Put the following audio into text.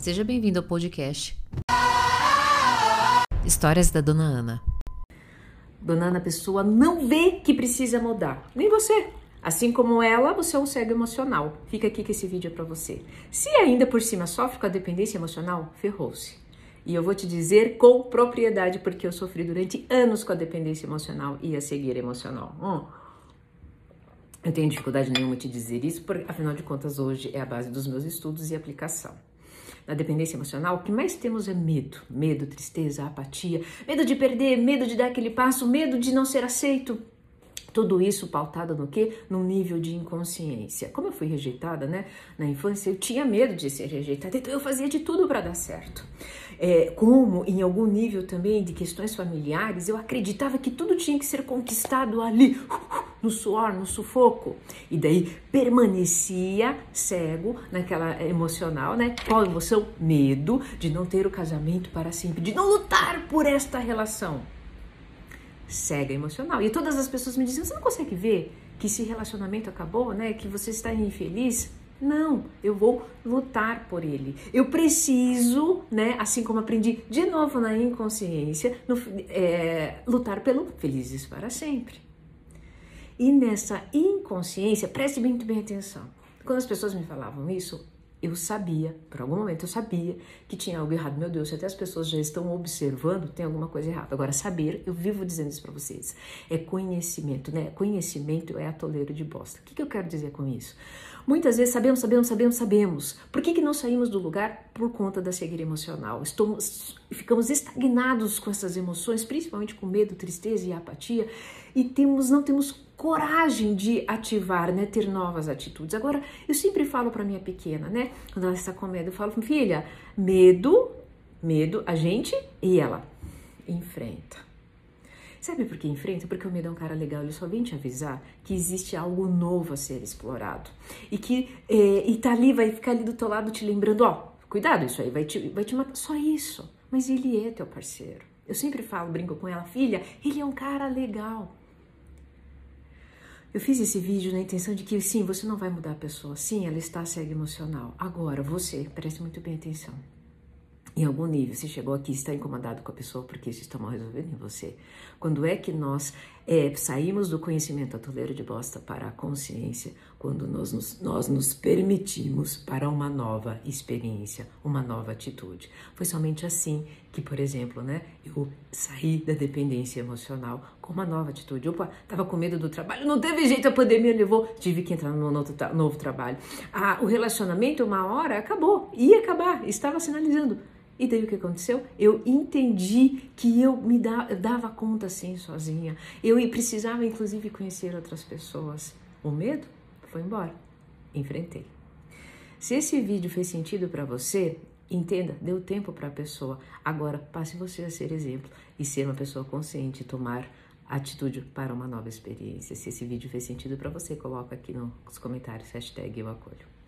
Seja bem-vindo ao podcast Histórias da Dona Ana. Dona Ana, a pessoa não vê que precisa mudar, nem você. Assim como ela, você é um cego emocional. Fica aqui que esse vídeo é para você. Se ainda por cima sofre com a dependência emocional, ferrou-se. E eu vou te dizer com propriedade, porque eu sofri durante anos com a dependência emocional e a cegueira emocional. Hum. Eu tenho dificuldade nenhuma de dizer isso, porque afinal de contas hoje é a base dos meus estudos e aplicação. Na dependência emocional, o que mais temos é medo. Medo, tristeza, apatia, medo de perder, medo de dar aquele passo, medo de não ser aceito. Tudo isso pautado no quê? Num nível de inconsciência. Como eu fui rejeitada, né? Na infância, eu tinha medo de ser rejeitada, então eu fazia de tudo para dar certo. É, como em algum nível também de questões familiares, eu acreditava que tudo tinha que ser conquistado ali, no suor, no sufoco. E daí permanecia cego naquela emocional, né? Qual emoção? Medo de não ter o casamento para sempre, de não lutar por esta relação cega emocional. E todas as pessoas me diziam: você não consegue ver que esse relacionamento acabou, né? Que você está infeliz? Não, eu vou lutar por ele. Eu preciso, né? Assim como aprendi de novo na inconsciência, no, é, lutar pelo felizes para sempre. E nessa inconsciência, preste muito bem atenção. Quando as pessoas me falavam isso, eu sabia, por algum momento eu sabia que tinha algo errado. Meu Deus, se até as pessoas já estão observando, tem alguma coisa errada. Agora, saber, eu vivo dizendo isso para vocês, é conhecimento, né? Conhecimento é atoleiro de bosta. O que, que eu quero dizer com isso? Muitas vezes sabemos, sabemos, sabemos, sabemos. Por que, que não saímos do lugar? Por conta da cegueira emocional. Estamos, ficamos estagnados com essas emoções, principalmente com medo, tristeza e apatia, e temos, não temos coragem de ativar, né, ter novas atitudes. Agora, eu sempre falo para minha pequena, né, quando ela está com medo, eu falo, filha, medo, medo, a gente e ela enfrenta. Sabe por que enfrenta? Porque o medo é um cara legal, ele só vem te avisar que existe algo novo a ser explorado. E que é, e tá ali, vai ficar ali do teu lado te lembrando, ó, cuidado, isso aí vai te, vai te matar. Só isso. Mas ele é teu parceiro. Eu sempre falo, brinco com ela, filha, ele é um cara legal. Eu fiz esse vídeo na intenção de que sim, você não vai mudar a pessoa, sim, ela está cega emocional. Agora, você, preste muito bem atenção. Em algum nível, você chegou aqui e está incomodado com a pessoa porque isso está mal resolvido em você. Quando é que nós é, saímos do conhecimento atoleiro de bosta para a consciência? Quando nós nos, nós nos permitimos para uma nova experiência, uma nova atitude. Foi somente assim que, por exemplo, né, eu saí da dependência emocional com uma nova atitude. Opa, estava com medo do trabalho, não teve jeito, a pandemia levou, tive que entrar num novo, novo trabalho. Ah, o relacionamento, uma hora, acabou, ia acabar, estava sinalizando e daí o que aconteceu? Eu entendi que eu me dava conta assim sozinha. Eu precisava inclusive conhecer outras pessoas. O medo foi embora. Enfrentei. Se esse vídeo fez sentido para você, entenda, deu tempo para a pessoa. Agora passe você a ser exemplo e ser uma pessoa consciente, tomar atitude para uma nova experiência. Se esse vídeo fez sentido para você, coloca aqui nos comentários hashtag eu acolho.